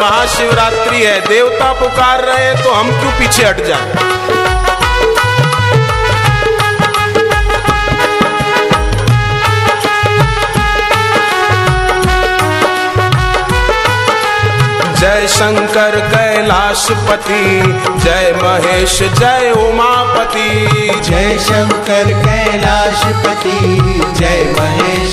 महाशिवरात्रि है, देवता पुकार रहे तो हम क्यों पीछे हट जाए? जय शंकर कैलाशपति जय महेश, जय उमापति। जय शंकर कैलाशपति जय महेश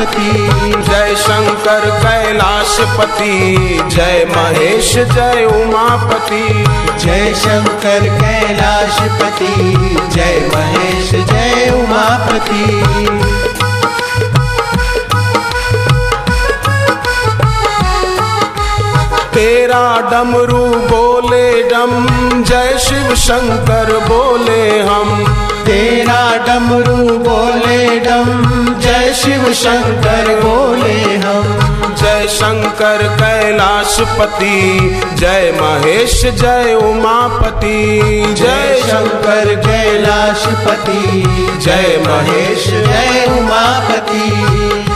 उमापति जय शंकर कैलाशपति। जय महेश जय उमापति। जय शंकर कैलाशपति। जय महेश जय उमापति। तेरा डमरू बोले डम। जय शिव शंकर बोले हम। तेरा डमरू बोले डम। शिव शंकर बोले हम। जय शंकर कैलाशपति। जय महेश, जय उमापति। जय शंकर कैलाशपति। जय महेश, जय उमापति।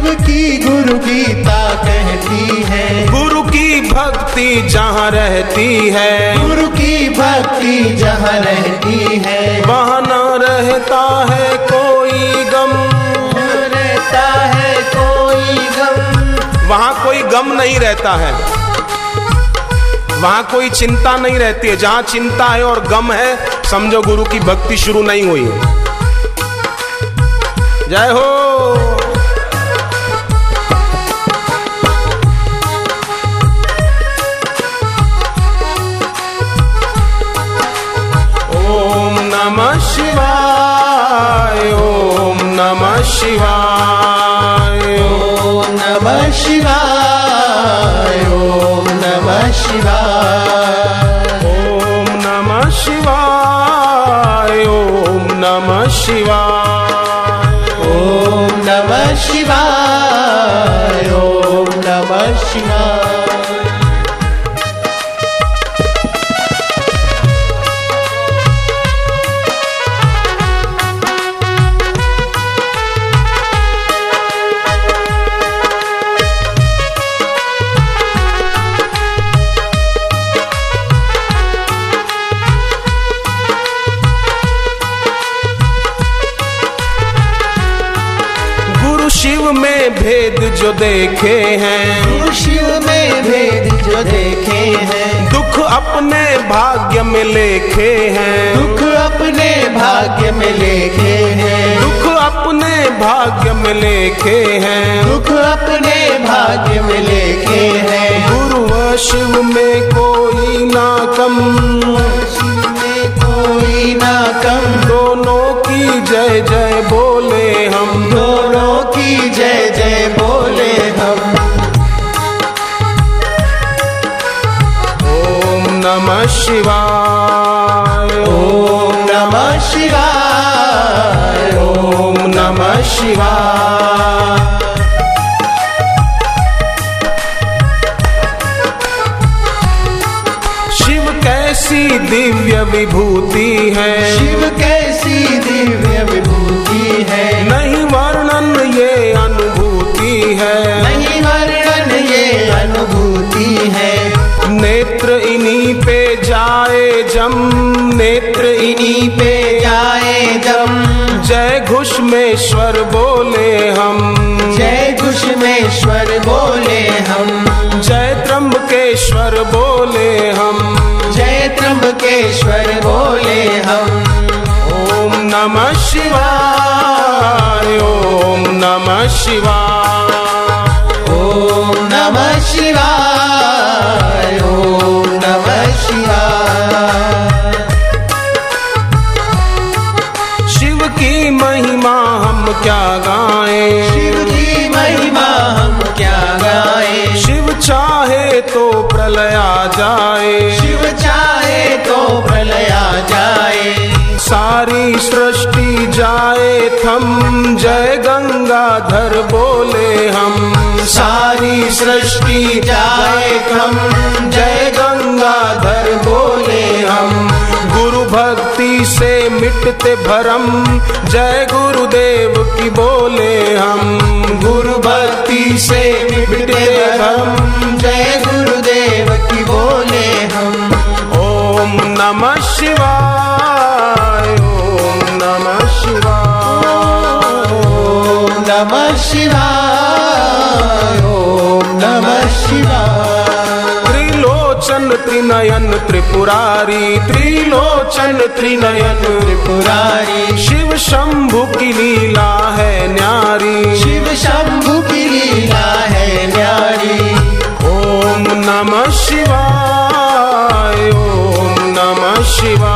शिव की गुरु गीता कहती है। गुरु की भक्ति जहाँ रहती है। गुरु की भक्ति जहाँ रहती है। वहाँ न रहता है कोई गम। रहता है कोई गम। वहाँ कोई गम नहीं रहता है। वहाँ कोई चिंता नहीं रहती है। जहाँ चिंता है और गम है समझो गुरु की भक्ति शुरू नहीं हुई। है जय हो। शिवाय। ओम नमः शिवाय ओम नमः शिवाय शिव में भेद जो देखे हैं। शिव में भेद जो देखे हैं। दुख अपने भाग्य में लेखे हैं। दुख अपने भाग्य में लेखे हैं। दुख अपने भाग्य में लेखे हैं। दुख अपने भाग्य में लेखे हैं। गुरु व शिव में कोई ना कम। शिव में कोई ना कम। दोनों की जय जय बोले शिवाय। ओम नमः शिवाय। ओम नमः शिवाय। शिव कैसी दिव्य विभूति है। शिव कैसी दिव्य विभूति है। जम नेत्र इन्हीं पे जाए दम जय घुष्मेश्वर बोले हम। जय घुष्मेश्वर बोले हम। जय त्र्यंबकेश्वर बोले हम। जय त्र्यंबकेश्वर बोले हम। ओम नमः शिवाय ओम नमः शिवाय। ओम नमः शिवाय ओम जाए। शिव चाहे तो प्रलया जाए। सारी सृष्टि जाए थम जय गंगाधर बोले हम। सारी सृष्टि जाए थम जय गंगाधर बोले हम। गुरु भक्ति से मिटते भरम जय गुरुदेव की बोले हम। गुरु भक्ति से मिटते भरम जय त्रिलोचन त्रिनयन त्रिपुरारी। त्रिलोचन त्रिनयन त्रिपुरारी। शिव शंभु की लीला है न्यारी। शिव शंभु की लीला है न्यारी। ओम नमः शिवाय ओम नमः शिवाय।